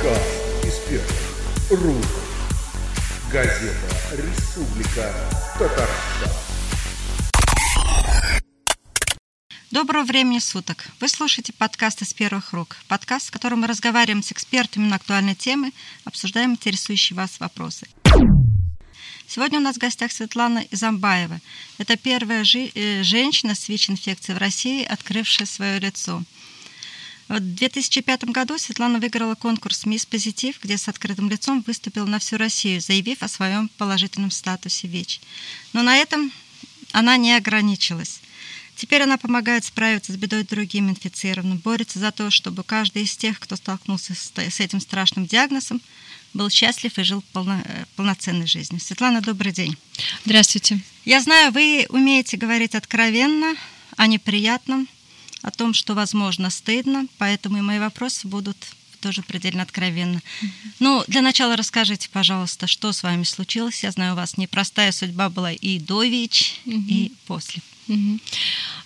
Подкаст из первых рук. Газета «Республика Татарстан». Доброго времени суток. Вы слушаете подкаст из первых рук. Подкаст, в котором мы разговариваем с экспертами на актуальные темы, обсуждаем интересующие вас вопросы. Сегодня у нас в гостях Светлана Изамбаева. Это первая жи- э, женщина с ВИЧ-инфекцией в России, открывшая свое лицо. В 2005 году Светлана выиграла конкурс «Мисс Позитив», где с открытым лицом выступила на всю Россию, заявив о своем положительном статусе ВИЧ. Но на этом она не ограничилась. Теперь она помогает справиться с бедой другим инфицированным, борется за то, чтобы каждый из тех, кто столкнулся с, этим страшным диагнозом, был счастлив и жил полно, э, полноценной жизнью. Светлана, добрый день. Здравствуйте. Я знаю, вы умеете говорить откровенно, о неприятном, о том, что, возможно, стыдно, поэтому и мои вопросы будут тоже предельно откровенно. Ну, для начала расскажите, пожалуйста, что с вами случилось. Я знаю, у вас непростая судьба была и до ВИЧ, mm-hmm. и после. Mm-hmm.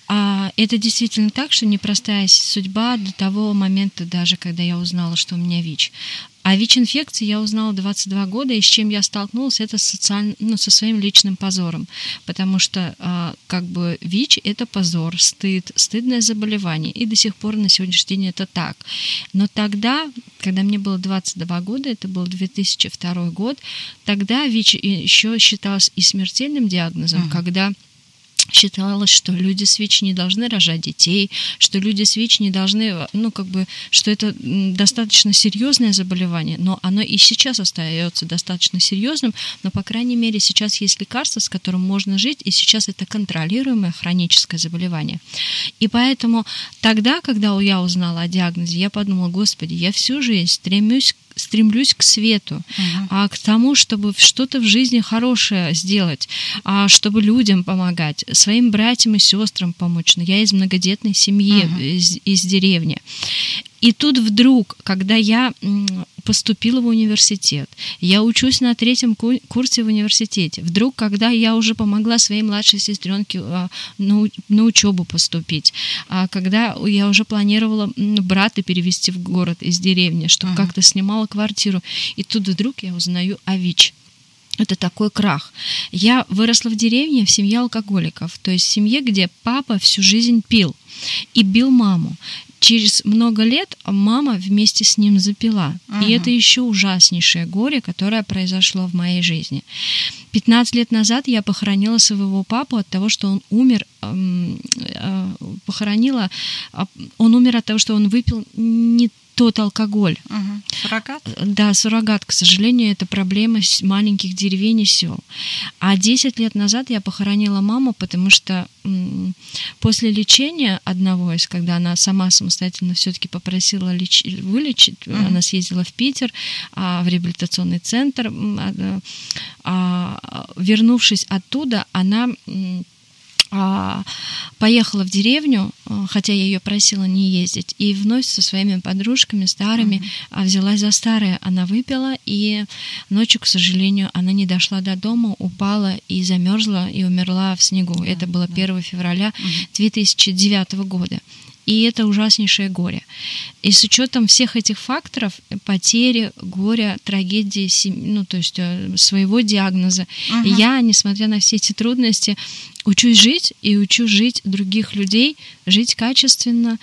А, это действительно так, что непростая судьба до того момента, даже когда я узнала, что у меня ВИЧ. О ВИЧ-инфекции я узнала 22 года, и с чем я столкнулась, это социаль... ну, со своим личным позором. Потому что а, как бы ВИЧ – это позор, стыд, стыдное заболевание. И до сих пор на сегодняшний день это так. Но тогда, когда мне было 22 года, это был 2002 год, тогда ВИЧ еще считалось и смертельным диагнозом, uh-huh. когда считалось, что люди с ВИЧ не должны рожать детей, что люди с ВИЧ не должны, ну, как бы, что это достаточно серьезное заболевание, но оно и сейчас остается достаточно серьезным, но, по крайней мере, сейчас есть лекарство, с которым можно жить, и сейчас это контролируемое хроническое заболевание. И поэтому тогда, когда я узнала о диагнозе, я подумала, господи, я всю жизнь стремлюсь стремлюсь к свету, uh-huh. а к тому, чтобы что-то в жизни хорошее сделать, а чтобы людям помогать, своим братьям и сестрам помочь. Но я из многодетной семьи, uh-huh. из, из деревни. И тут вдруг, когда я поступила в университет, я учусь на третьем курсе в университете, вдруг, когда я уже помогла своей младшей сестренке а, на, учебу поступить, а когда я уже планировала брата перевести в город из деревни, чтобы uh-huh. как-то снимала квартиру, и тут вдруг я узнаю о ВИЧ. Это такой крах. Я выросла в деревне в семье алкоголиков, то есть в семье, где папа всю жизнь пил и бил маму через много лет мама вместе с ним запила. Ага. И это еще ужаснейшее горе, которое произошло в моей жизни. 15 лет назад я похоронила своего папу от того, что он умер, э, похоронила, а, он умер от того, что он выпил не тот алкоголь. Угу. Суррогат? Да, суррогат. К сожалению, это проблема маленьких деревень и сел. А 10 лет назад я похоронила маму, потому что после лечения одного из, когда она сама самостоятельно все-таки попросила леч... вылечить, угу. она съездила в Питер, а, в реабилитационный центр, а, а, вернувшись оттуда, она поехала в деревню, а, хотя я ее просила не ездить, и вновь со своими подружками старыми uh-huh. взялась за старое. Она выпила, и ночью, к сожалению, она не дошла до дома, упала и замерзла и умерла в снегу. Uh-huh. Это было 1 февраля uh-huh. 2009 года. И это ужаснейшее горе. И с учетом всех этих факторов, потери, горя, трагедии, ну, то есть э, своего диагноза, uh-huh. я, несмотря на все эти трудности, учусь жить и учу жить других людей, жить качественно,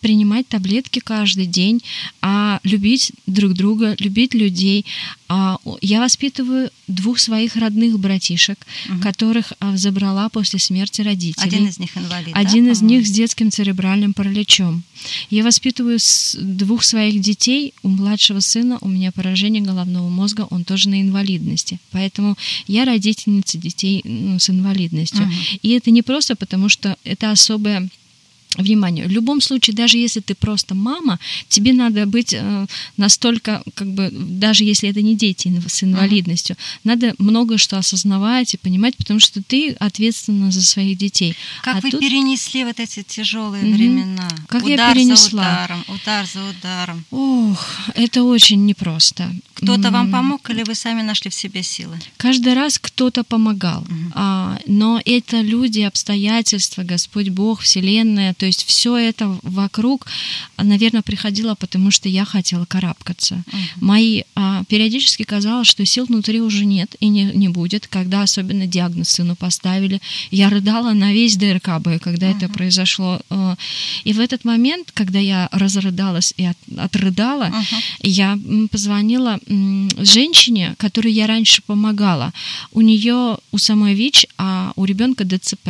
принимать таблетки каждый день, а любить друг друга, любить людей. А я воспитываю двух своих родных братишек, угу. которых а, забрала после смерти родителей. Один из них инвалид. Один да, из них с детским церебральным параличом. Я воспитываю двух своих детей. У младшего сына у меня поражение головного мозга, он тоже на инвалидности. Поэтому я родительница детей ну, с инвалидностью. Угу. И это не просто потому, что это особая внимание. В любом случае, даже если ты просто мама, тебе надо быть э, настолько, как бы, даже если это не дети с инвалидностью, uh-huh. надо много что осознавать и понимать, потому что ты ответственна за своих детей. Как а вы тут... перенесли вот эти тяжелые mm-hmm. времена? Как удар я перенесла? за ударом, удар за ударом. Ох, это очень непросто. Кто-то вам помог или вы сами нашли в себе силы? Каждый раз кто-то помогал. А, но это люди, обстоятельства, Господь Бог, Вселенная, то есть все это вокруг, наверное, приходило, потому что я хотела карабкаться. Мои а, периодически казалось, что сил внутри уже нет и не, не будет, когда особенно диагноз сыну поставили. Я рыдала на весь ДРКБ, когда это произошло. А, и в этот момент, когда я разрыдалась и от, отрыдала, я м, позвонила женщине, которой я раньше помогала. У нее у самой ВИЧ, а у ребенка ДЦП.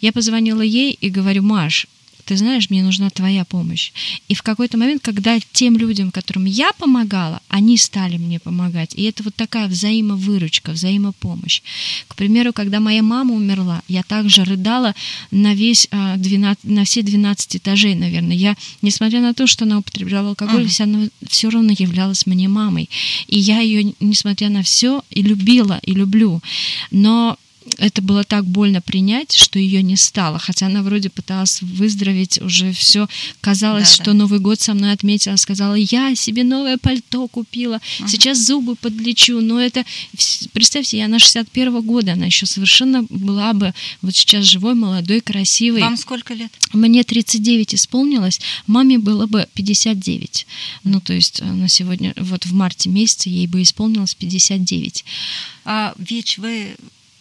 Я позвонила ей и говорю, Маш, ты знаешь, мне нужна твоя помощь. И в какой-то момент, когда тем людям, которым я помогала, они стали мне помогать. И это вот такая взаимовыручка, взаимопомощь. К примеру, когда моя мама умерла, я также рыдала на, весь, а, 12, на все 12 этажей, наверное. Я, несмотря на то, что она употребляла алкоголь, Мгм. она все равно являлась мне мамой. И я ее, несмотря на все, и любила, и люблю. Но это было так больно принять, что ее не стало. Хотя она вроде пыталась выздороветь, уже все казалось, Да-да. что Новый год со мной отметила. Сказала, я себе новое пальто купила, сейчас зубы подлечу. Но это, представьте, я на 61 года, она еще совершенно была бы вот сейчас живой, молодой, красивой. Вам сколько лет? Мне 39 исполнилось, маме было бы 59. Ну, то есть э, на сегодня, вот в марте месяце ей бы исполнилось 59. А ВИЧ, вы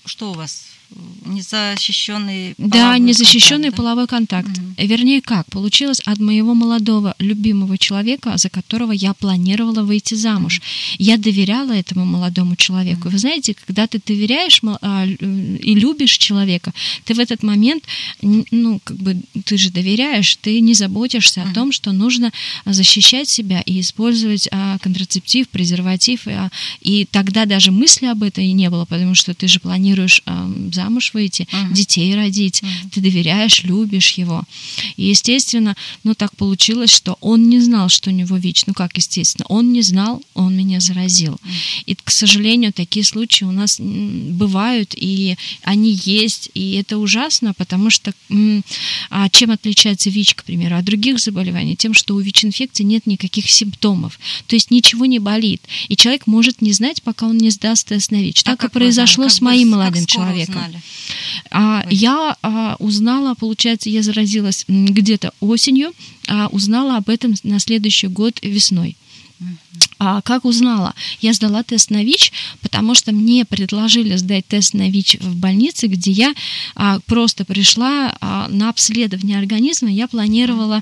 что у вас? Незащищенный Да, незащищенный контакт, да? половой контакт. Мгм. Вернее, как? Получилось от моего молодого, любимого человека, за которого я планировала выйти замуж. Я доверяла этому молодому человеку. Вы знаете, когда ты доверяешь а, и любишь человека, ты в этот момент, ну, как бы, ты же доверяешь, ты не заботишься о том, что нужно защищать себя и использовать а, контрацептив, презерватив. а, и тогда даже мысли об этом и не было, потому что ты же планируешь замуж выйти, Мгм. детей родить, ты доверяешь, любишь его. И, естественно, ну так получилось, что он не знал, что у него ВИЧ. Ну как, естественно, он не знал, он меня заразил. И, к сожалению, такие случаи у нас бывают, и они есть, и это ужасно, потому что а чем отличается ВИЧ, к примеру, от других заболеваний? Тем, что у ВИЧ-инфекции нет никаких симптомов, то есть ничего не болит, и человек может не знать, пока он не сдаст тест на ВИЧ. А Так и как вы произошло с моим молодым человеком. Узнали? А, я а, узнала, получается, я заразилась где-то осенью, а узнала об этом на следующий год весной. А как узнала? Я сдала тест на ВИЧ, потому что мне предложили сдать тест на ВИЧ в больнице, где я а, просто пришла а, на обследование организма. Я планировала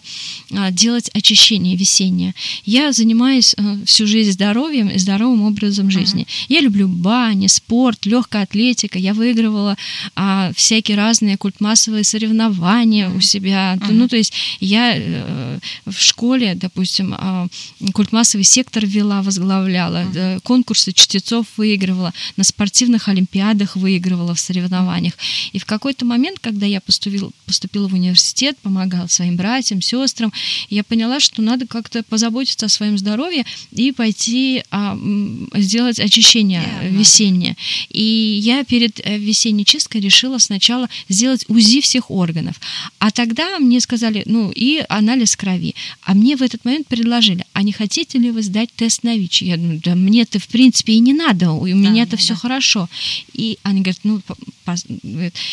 а, делать очищение весеннее. Я занимаюсь а, всю жизнь здоровьем и здоровым образом жизни. Я люблю бани, спорт, легкая атлетика. Я выигрывала а, всякие разные культмассовые соревнования у себя. Ну, то есть я э, в школе, допустим, а, культмассовый сектор вела, возглавляла, э, конкурсы чтецов выигрывала, на спортивных олимпиадах выигрывала в соревнованиях. И в какой-то момент, когда я поступила, поступила в университет, помогала своим братьям, сестрам, я поняла, что надо как-то позаботиться о своем здоровье и пойти а, сделать очищение Верно. весеннее. И я перед э, весенней чисткой решила сначала сделать УЗИ всех органов. А тогда мне сказали, ну и анализ крови. А мне в этот момент предложили, а не хотите ли вы сдать тест на ВИЧ? Я думаю, да мне-то в принципе и не надо, у меня-то да, все да. хорошо. И они говорят, ну,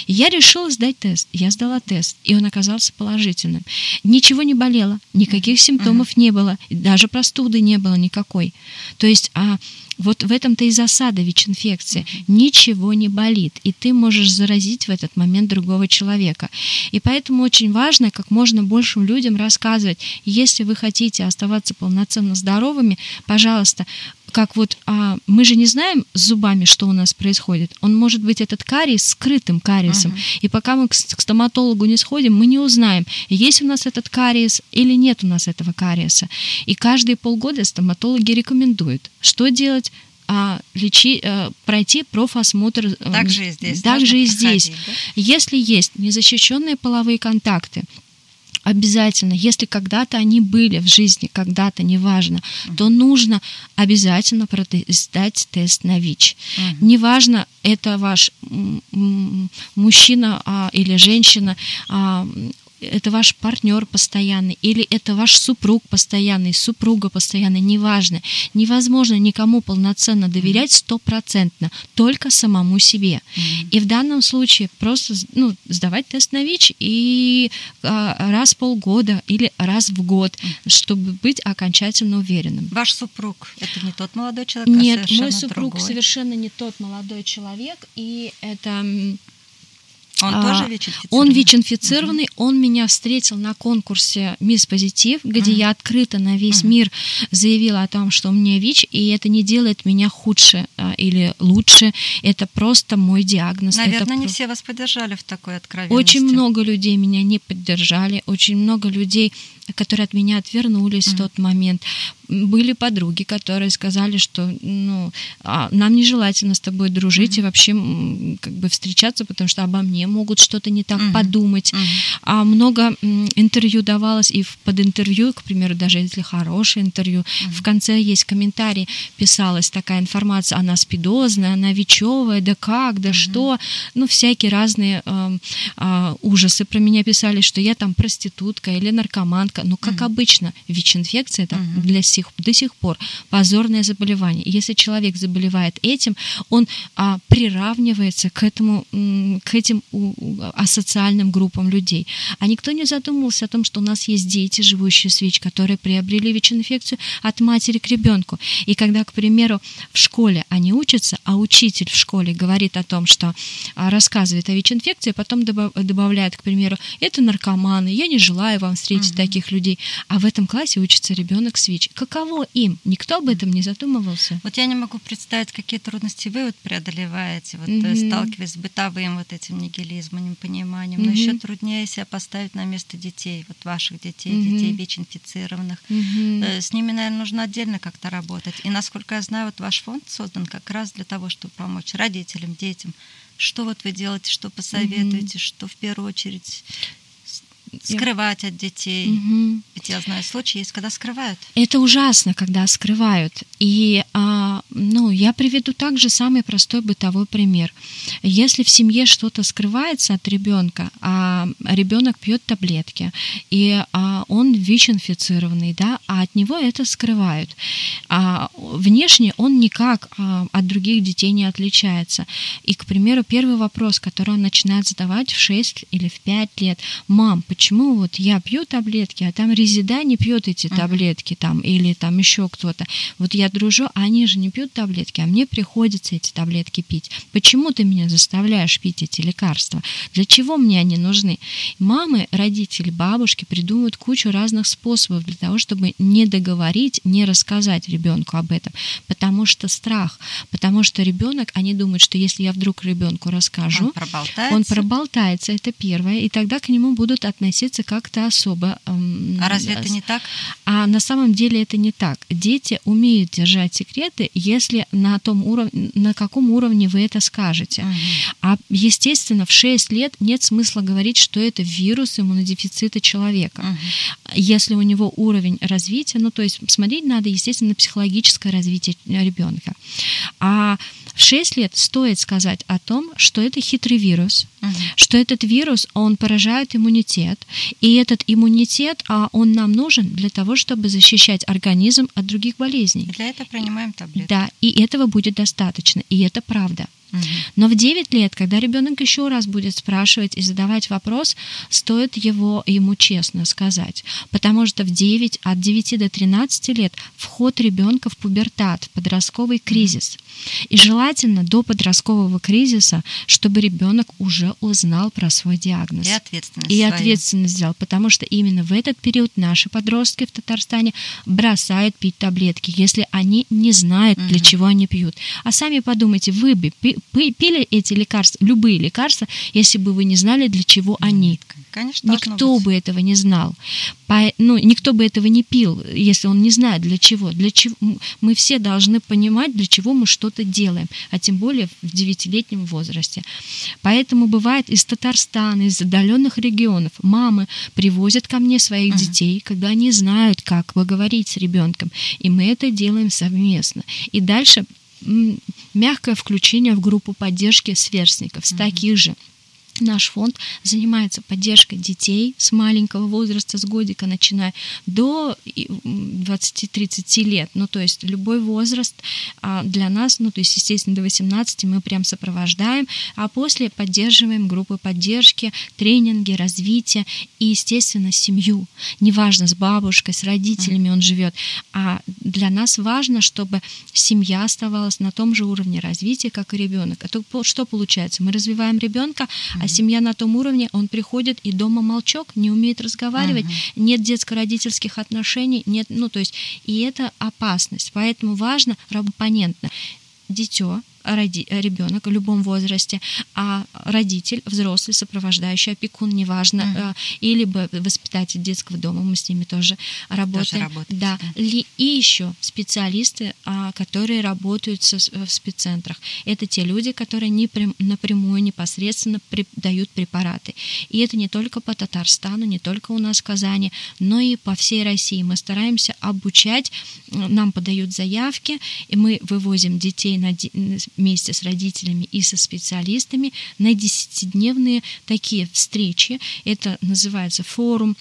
я решила сдать тест. Я сдала тест, и он оказался положительным. Ничего не болело, никаких симптомов не было, даже простуды не было никакой. То есть, а вот в этом-то и засада ВИЧ-инфекции. Ничего не болит, и ты можешь заразить в этот момент другого человека. И поэтому очень важно как можно большим людям рассказывать, если вы хотите оставаться полноценно здоровыми, пожалуйста, как вот а, мы же не знаем с зубами, что у нас происходит. Он может быть этот кариес скрытым кариесом. И пока мы к, к стоматологу не сходим, мы не узнаем, есть у нас этот кариес или нет у нас этого кариеса. И каждые полгода стоматологи рекомендуют, что делать а, лечи, а, пройти профосмотр. э, Так же и здесь. Также и здесь. да? Если есть незащищенные половые контакты, обязательно, если когда-то они были в жизни, когда-то, неважно, то нужно обязательно сдать тест на ВИЧ. Мгм. Неважно, это ваш мужчина а, или женщина, а, это ваш партнер постоянный, или это ваш супруг постоянный, супруга постоянная, неважно. Невозможно никому полноценно доверять стопроцентно, только самому себе. Mm-hmm. И в данном случае просто ну, сдавать тест на ВИЧ и а, раз в полгода или раз в год, mm-hmm. чтобы быть окончательно уверенным. Ваш супруг это не тот молодой человек? Нет, а мой супруг другой. совершенно не тот молодой человек, и это он а, тоже ВИЧ-инфицированный? Он ВИЧ-инфицированный. Угу. Он меня встретил на конкурсе «Мисс Позитив», где угу. я открыто на весь угу. мир заявила о том, что у меня ВИЧ, и это не делает меня худше а, или лучше. Это просто мой диагноз. Наверное, это не все вас поддержали в такой откровенности. Очень много людей меня не поддержали. Очень много людей которые от меня отвернулись mm-hmm. в тот момент. Были подруги, которые сказали, что ну, а, нам нежелательно с тобой дружить mm-hmm. и вообще как бы встречаться, потому что обо мне могут что-то не так mm-hmm. подумать. Mm-hmm. А много интервью давалось, и под интервью, к примеру, даже если хорошее интервью, mm-hmm. в конце есть комментарий, писалась такая информация, она спидозная, она вечевая, да как, да mm-hmm. что, ну, всякие разные э, э, ужасы про меня писали, что я там проститутка или наркоманка, но, ну, как угу. обычно, ВИЧ-инфекция это угу. для сих, до сих пор позорное заболевание. если человек заболевает этим, он а, приравнивается к, этому, к этим асоциальным группам людей. А никто не задумывался о том, что у нас есть дети, живущие с ВИЧ, которые приобрели ВИЧ-инфекцию от матери к ребенку. И когда, к примеру, в школе они учатся, а учитель в школе говорит о том, что а, рассказывает о ВИЧ-инфекции, а потом добавляет, к примеру, это наркоманы, я не желаю вам встретить угу. таких людей, а в этом классе учится ребенок с ВИЧ. Каково им? Никто об этом не задумывался. Вот я не могу представить, какие трудности вы вот преодолеваете, вот mm-hmm. сталкиваясь с бытовым вот этим нигилизмом, непониманием. Mm-hmm. Но еще труднее себя поставить на место детей, вот ваших детей, mm-hmm. детей ВИЧ-инфицированных. Mm-hmm. С ними, наверное, нужно отдельно как-то работать. И насколько я знаю, вот ваш фонд создан как раз для того, чтобы помочь родителям, детям. Что вот вы делаете, что посоветуете, mm-hmm. что в первую очередь скрывать от детей. Угу. Ведь я знаю случаи есть, когда скрывают. Это ужасно, когда скрывают. И а, ну, я приведу также самый простой бытовой пример. Если в семье что-то скрывается от ребенка, а ребенок пьет таблетки, и а, он ВИЧ-инфицированный, да, а от него это скрывают. А внешне он никак а, от других детей не отличается. И, к примеру, первый вопрос, который он начинает задавать в 6 или в 5 лет, мам, почему вот я пью таблетки, а там резида не пьет эти таблетки там или там еще кто-то. Вот я дружу, а они же не пьют таблетки, а мне приходится эти таблетки пить. Почему ты меня заставляешь пить эти лекарства? Для чего мне они нужны? Мамы, родители, бабушки придумывают кучу разных способов для того, чтобы не договорить, не рассказать ребенку об этом, потому что страх, потому что ребенок, они думают, что если я вдруг ребенку расскажу, он проболтается, он проболтается, это первое, и тогда к нему будут относиться как-то особо. А разве это не так? А на самом деле это не так. Дети умеют держать секреты, если на том уровне, на каком уровне вы это скажете. Угу. А естественно, в 6 лет нет смысла говорить, что это вирус иммунодефицита человека. Угу. Если у него уровень развития, ну то есть смотреть надо, естественно, на психологическое развитие ребенка. А в 6 лет стоит сказать о том, что это хитрый вирус, угу. что этот вирус, он поражает иммунитет, и этот иммунитет, а он нам нужен для того, чтобы защищать организм от других болезней. Для этого принимаем таблетки. Да, и этого будет достаточно, и это правда. Но в 9 лет, когда ребенок еще раз будет спрашивать и задавать вопрос, стоит его ему честно сказать. Потому что в 9, от 9 до 13 лет вход ребенка в пубертат, в подростковый кризис. И желательно до подросткового кризиса, чтобы ребенок уже узнал про свой диагноз. И ответственность. И ответственность взял. Потому что именно в этот период наши подростки в Татарстане бросают пить таблетки, если они не знают, для чего они пьют. А сами подумайте, вы бы пили эти лекарства, любые лекарства, если бы вы не знали, для чего они. Конечно, никто быть. бы этого не знал. По, ну, никто бы этого не пил, если он не знает, для чего. Для чего. Мы все должны понимать, для чего мы что-то делаем, а тем более в девятилетнем возрасте. Поэтому бывает из Татарстана, из отдаленных регионов мамы привозят ко мне своих uh-huh. детей, когда они знают, как поговорить с ребенком. И мы это делаем совместно. И дальше мягкое включение в группу поддержки сверстников с таких же Наш фонд занимается поддержкой детей с маленького возраста, с годика начиная до 20-30 лет. Ну, то есть любой возраст а, для нас, ну, то есть, естественно, до 18 мы прям сопровождаем, а после поддерживаем группы поддержки, тренинги, развитие и, естественно, семью. Неважно, с бабушкой, с родителями он живет. А для нас важно, чтобы семья оставалась на том же уровне развития, как и ребенок. А то что получается? Мы развиваем ребенка, а семья на том уровне, он приходит и дома молчок, не умеет разговаривать, нет детско-родительских отношений, нет, ну то есть, и это опасность. Поэтому важно робопонентно. Дитё роди, ребенок в любом возрасте, а родитель, взрослый, сопровождающий опекун, неважно, mm-hmm. или бы воспитатель детского дома, мы с ними тоже работаем. Тоже да. да. И еще специалисты, а, которые работают в спеццентрах. Это те люди, которые не напрямую, непосредственно дают препараты. И это не только по Татарстану, не только у нас в Казани, но и по всей России. Мы стараемся обучать, нам подают заявки, и мы вывозим детей на вместе с родителями и со специалистами на десятидневные такие встречи. Это называется форум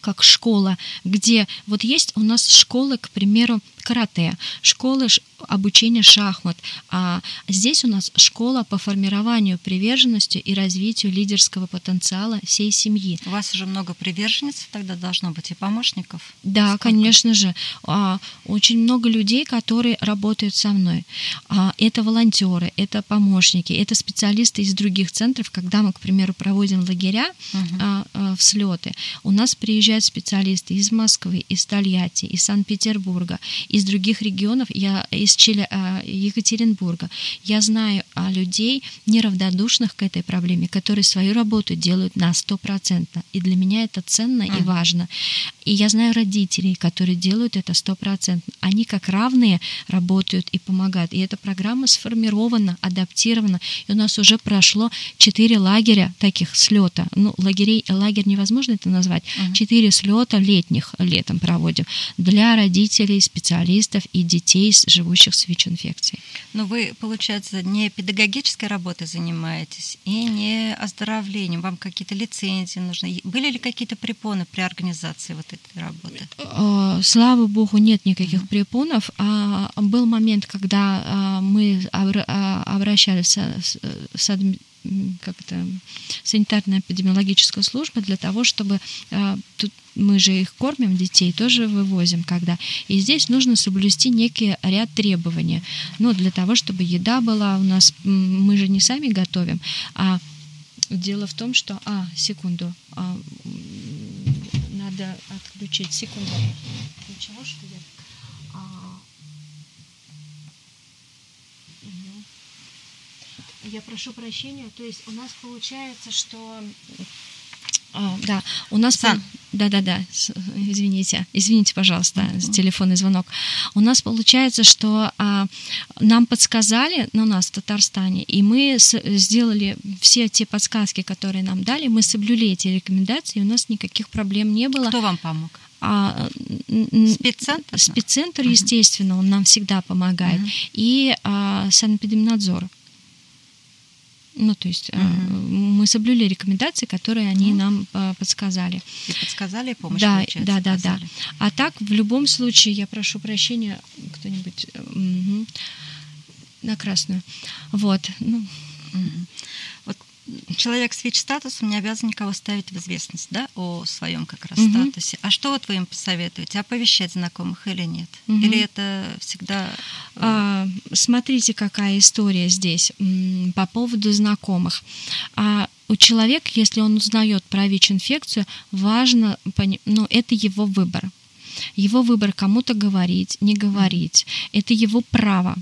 как школа, где вот есть у нас школы, к примеру, карате, школы обучения шахмат. А здесь у нас школа по формированию приверженности и развитию лидерского потенциала всей семьи. У вас уже много приверженцев тогда должно быть и помощников? Да, Сколько? конечно же. А, очень много людей, которые работают со мной. А, это волонтеры, это помощники, это специалисты из других центров. Когда мы, к примеру, проводим лагеря угу. в слеты, у нас приезжают специалисты из Москвы, из Тольятти, из Санкт-Петербурга, из других регионов. Я из Чили, а, Екатеринбурга. Я знаю о людей, неравнодушных к этой проблеме, которые свою работу делают на 100%. И для меня это ценно mm. и важно. И я знаю родителей, которые делают это 100%. Они как равные работают и помогают. И эта программа сформирована, адаптирована. И у нас уже прошло 4 лагеря таких слета. Ну, лагерей, лагерь невозможно это назвать. Четыре mm. слета летних летом проводим для родителей, специалистов и детей, живущих с ВИЧ-инфекцией. Но вы, получается, не педагогической работой занимаетесь и не оздоровлением. Вам какие-то лицензии нужны. Были ли какие-то препоны при организации вот этой работы? Э, слава богу, нет никаких mm-hmm. препонов. А, был момент, когда а, мы а, обращались с как это, санитарная эпидемиологическая служба для того, чтобы тут мы же их кормим, детей тоже вывозим, когда. И здесь нужно соблюсти некий ряд требований. Ну, для того, чтобы еда была у нас, мы же не сами готовим, а дело в том, что... А, секунду. А, надо отключить. Секунду. Ничего, что ли? А, я прошу прощения. То есть у нас получается, что а, да, у нас... Сан. Да, да, да, извините, извините, пожалуйста, за телефонный звонок. У нас получается, что а, нам подсказали, на нас в Татарстане, и мы с, сделали все те подсказки, которые нам дали, мы соблюли эти рекомендации, и у нас никаких проблем не было. Кто вам помог? А, спеццентр? Спеццентр, uh-huh. естественно, он нам всегда помогает. Uh-huh. И а, санэпидемнадзор. Ну, то есть угу. Мы соблюли рекомендации, которые они нам а, подсказали. И подсказали помощь, да, да, да, да. А так, в любом случае, я прошу прощения, кто-нибудь угу. на красную. Вот. Ну. Угу. Человек с ВИЧ-статусом не обязан никого ставить в известность да, о своем как раз угу. статусе. А что вот вы им посоветуете? Оповещать знакомых или нет? Угу. Или это всегда... Э, а, смотрите, какая история здесь по поводу знакомых. А у человека, если он узнает про ВИЧ-инфекцию, важно, ну, это его выбор. Его выбор кому-то говорить, не говорить. Это его право.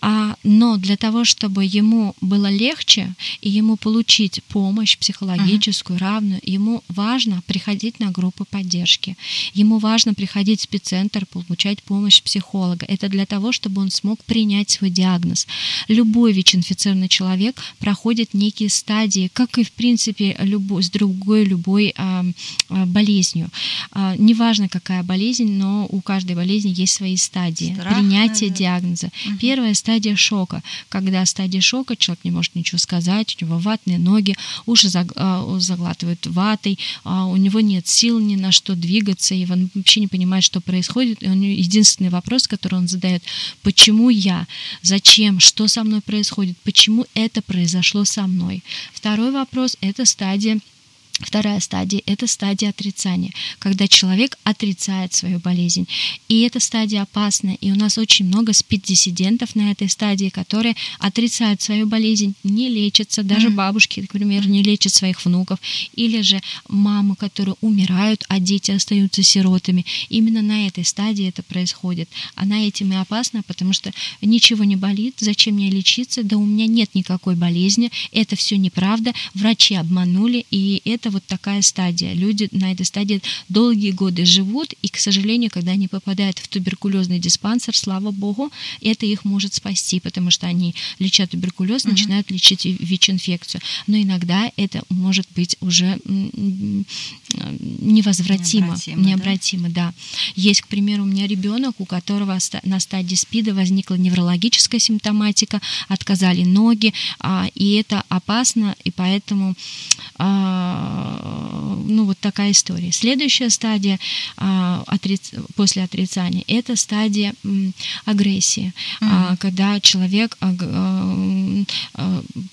А, но для того, чтобы ему было легче и ему получить помощь психологическую, uh-huh. равную, ему важно приходить на группы поддержки. Ему важно приходить в спеццентр, получать помощь психолога. Это для того, чтобы он смог принять свой диагноз. Любой ВИЧ-инфицированный человек проходит некие стадии, как и, в принципе, любой, с другой любой а, а, болезнью. А, неважно, какая болезнь, но у каждой болезни есть свои стадии. Страх, принятие да. диагноза. Uh-huh первая стадия шока, когда стадия шока, человек не может ничего сказать, у него ватные ноги, уши а, заглатывают ватой, а у него нет сил ни на что двигаться, и он вообще не понимает, что происходит. И него единственный вопрос, который он задает, почему я, зачем, что со мной происходит, почему это произошло со мной. Второй вопрос – это стадия Вторая стадия – это стадия отрицания, когда человек отрицает свою болезнь. И эта стадия опасна, и у нас очень много спид-диссидентов на этой стадии, которые отрицают свою болезнь, не лечатся, даже бабушки, например, не лечат своих внуков, или же мамы, которые умирают, а дети остаются сиротами. Именно на этой стадии это происходит. Она этим и опасна, потому что ничего не болит, зачем мне лечиться, да у меня нет никакой болезни, это все неправда, врачи обманули, и это это вот такая стадия. Люди на этой стадии долгие годы живут, и, к сожалению, когда они попадают в туберкулезный диспансер, слава богу, это их может спасти, потому что они лечат туберкулез, угу. начинают лечить ВИЧ-инфекцию. Но иногда это может быть уже невозвратимо, необратимо, необратимо да? да. Есть, к примеру, у меня ребенок, у которого на стадии СПИДа возникла неврологическая симптоматика, отказали ноги, а, и это опасно, и поэтому а, ну, вот такая история. Следующая стадия а, после отрицания – это стадия агрессии, mm-hmm. когда человек а,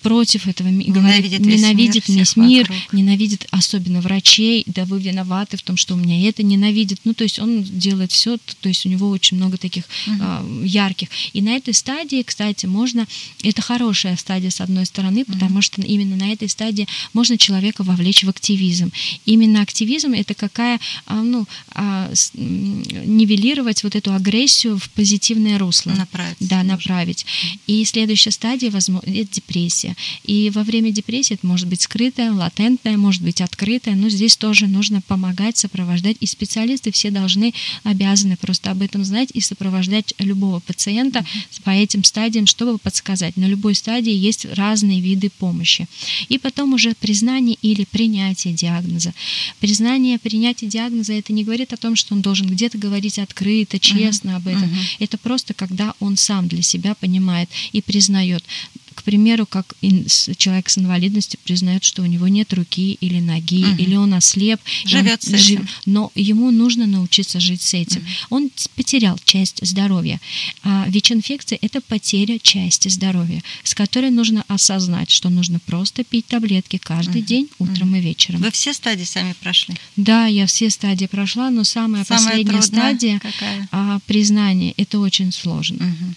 против этого ненавидит, ненавидит весь мир, весь мир ненавидит особенно врачей, да вы виноваты в том, что у меня это ненавидит. Ну, то есть он делает все, то есть у него очень много таких mm-hmm. ярких. И на этой стадии, кстати, можно, это хорошая стадия с одной стороны, потому mm-hmm. что именно на этой стадии можно человека вовлечь в активизм. Именно активизм это какая, а, ну, а, нивелировать вот эту агрессию в позитивное русло. Направить. Да, направить. И следующая стадия, возможно, это депрессия. И во время депрессии это может быть скрытая, латентная, может быть открытая, но здесь тоже нужно помогать, сопровождать. И специалисты все должны, обязаны просто об этом знать и сопровождать любого пациента по этим стадиям, чтобы подсказать. На любой стадии есть разные виды помощи. И потом уже признание или принятие диагноза. Признание принятия диагноза это не говорит о том, что он должен где-то говорить открыто, честно uh-huh. об этом. Uh-huh. Это просто когда он сам для себя понимает и признает к примеру, как человек с инвалидностью признает, что у него нет руки или ноги, угу. или он ослеп. Живет он, с этим. но ему нужно научиться жить с этим. Угу. Он потерял часть здоровья. А ВИЧ-инфекция – это потеря части здоровья, с которой нужно осознать, что нужно просто пить таблетки каждый угу. день, утром угу. и вечером. Вы все стадии сами прошли? Да, я все стадии прошла, но самая, самая последняя стадия – признание. Это очень сложно. Угу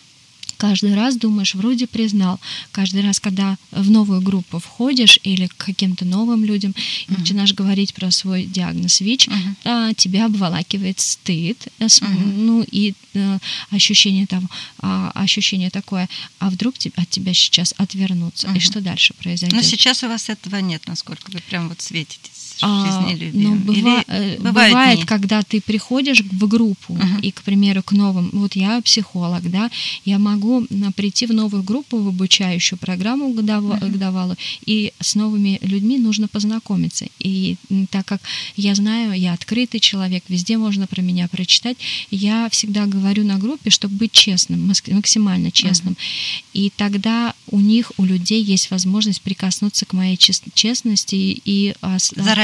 каждый раз думаешь, вроде признал. Каждый раз, когда в новую группу входишь или к каким-то новым людям uh-huh. начинаешь говорить про свой диагноз ВИЧ, uh-huh. а, тебя обволакивает стыд, uh-huh. ну и а, ощущение того, а, ощущение такое, а вдруг от тебя сейчас отвернуться, uh-huh. и что дальше произойдет? Но сейчас у вас этого нет, насколько вы прям вот светитесь а, ну, быва, Или бывает, бывает когда ты приходишь в группу uh-huh. и, к примеру, к новым, вот я психолог, да, я могу прийти в новую группу, в обучающую программу годовалую, uh-huh. годовалую, и с новыми людьми нужно познакомиться. И так как я знаю, я открытый человек, везде можно про меня прочитать, я всегда говорю на группе, чтобы быть честным, максимально честным. Uh-huh. И тогда у них, у людей есть возможность прикоснуться к моей честности и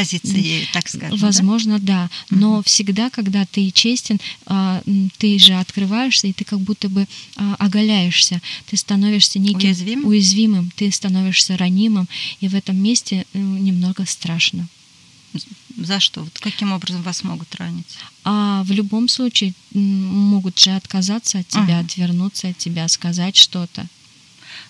заразиться ею, так скажем. Возможно, да. да. Но угу. всегда, когда ты честен, а, ты же открываешься, и ты как будто бы а, оголяешься. Ты становишься неким уязвимым, уязвимым ты становишься ранимым, и в этом месте э, немного страшно. За что? Вот каким образом вас могут ранить? А в любом случае могут же отказаться от тебя, ага. отвернуться от тебя, сказать что-то.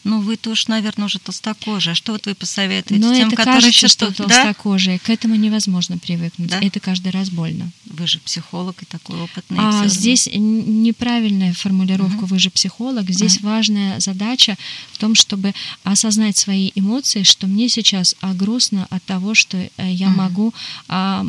Ну, вы тоже, наверное, уже толстокожие. А что вот вы посоветуете Но тем, это которые кажется, еще что толстокожие. Да? К этому невозможно привыкнуть. Да? Это каждый раз больно. Вы же психолог и такой опытный. А здесь неправильная формулировка. Угу. Вы же психолог. Здесь угу. важная задача в том, чтобы осознать свои эмоции, что мне сейчас а, грустно от того, что э, я угу. могу а,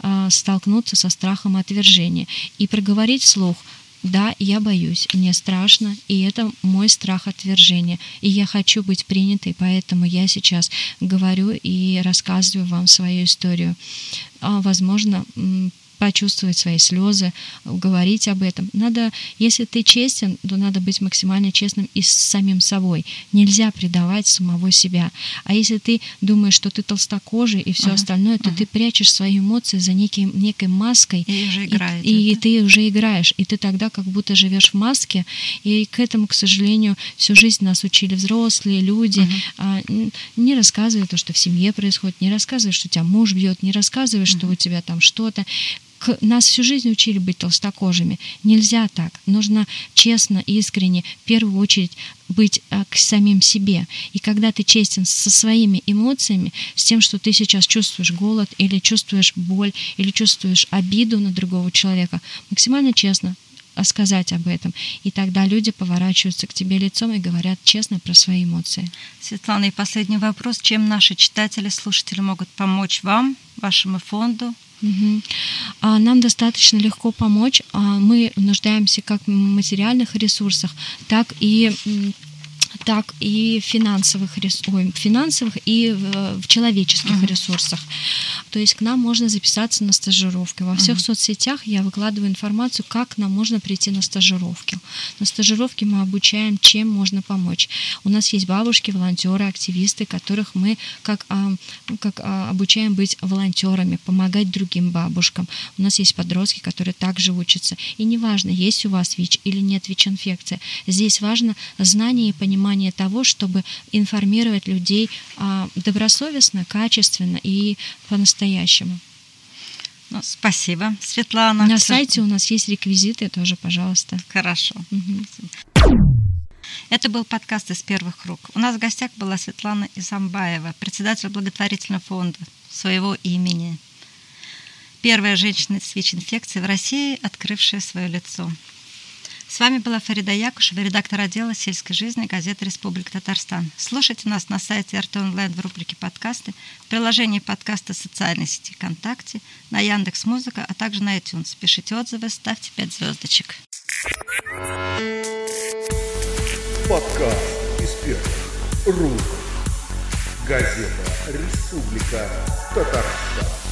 а, столкнуться со страхом отвержения и проговорить вслух да, я боюсь, мне страшно, и это мой страх отвержения. И я хочу быть принятой, поэтому я сейчас говорю и рассказываю вам свою историю. А, возможно, почувствовать свои слезы, говорить об этом. Надо, если ты честен, то надо быть максимально честным и с самим собой. Нельзя предавать самого себя. А если ты думаешь, что ты толстокожий и все uh-huh. остальное, то uh-huh. ты прячешь свои эмоции за неким, некой маской. И уже играете. И, и ты уже играешь. И ты тогда как будто живешь в маске. И к этому, к сожалению, всю жизнь нас учили взрослые люди. Uh-huh. А, не рассказывай то, что в семье происходит, не рассказывай, что тебя муж бьет, не рассказывай. Что у тебя там что-то нас всю жизнь учили быть толстокожими. Нельзя так. Нужно честно, искренне, в первую очередь быть а, к самим себе. И когда ты честен со своими эмоциями, с тем, что ты сейчас чувствуешь голод или чувствуешь боль, или чувствуешь обиду на другого человека, максимально честно сказать об этом. И тогда люди поворачиваются к тебе лицом и говорят честно про свои эмоции. Светлана, и последний вопрос. Чем наши читатели, слушатели могут помочь вам, вашему фонду, Угу. Нам достаточно легко помочь. А мы нуждаемся как в материальных ресурсах, так и так и финансовых, ой, финансовых и в, в человеческих uh-huh. ресурсах. То есть к нам можно записаться на стажировки. Во всех uh-huh. соцсетях я выкладываю информацию, как нам можно прийти на стажировки. На стажировке мы обучаем, чем можно помочь. У нас есть бабушки, волонтеры, активисты, которых мы как, а, как а, обучаем быть волонтерами, помогать другим бабушкам. У нас есть подростки, которые также учатся. И неважно, есть у вас ВИЧ или нет ВИЧ-инфекции. Здесь важно знание и понимание понимание того, чтобы информировать людей а, добросовестно, качественно и по-настоящему. Ну, спасибо, Светлана. На сайте у нас есть реквизиты тоже, пожалуйста. Хорошо. Угу. Это был подкаст из первых рук. У нас в гостях была Светлана Изамбаева, председатель благотворительного фонда своего имени. Первая женщина с ВИЧ-инфекцией в России, открывшая свое лицо. С вами была Фарида Якушева, редактор отдела сельской жизни газеты «Республика Татарстан». Слушайте нас на сайте РТ Онлайн в рубрике «Подкасты», в приложении подкаста социальной сети ВКонтакте, на Яндекс Музыка, а также на iTunes. Пишите отзывы, ставьте 5 звездочек. Подкаст первых рук. Газета «Республика Татарстан».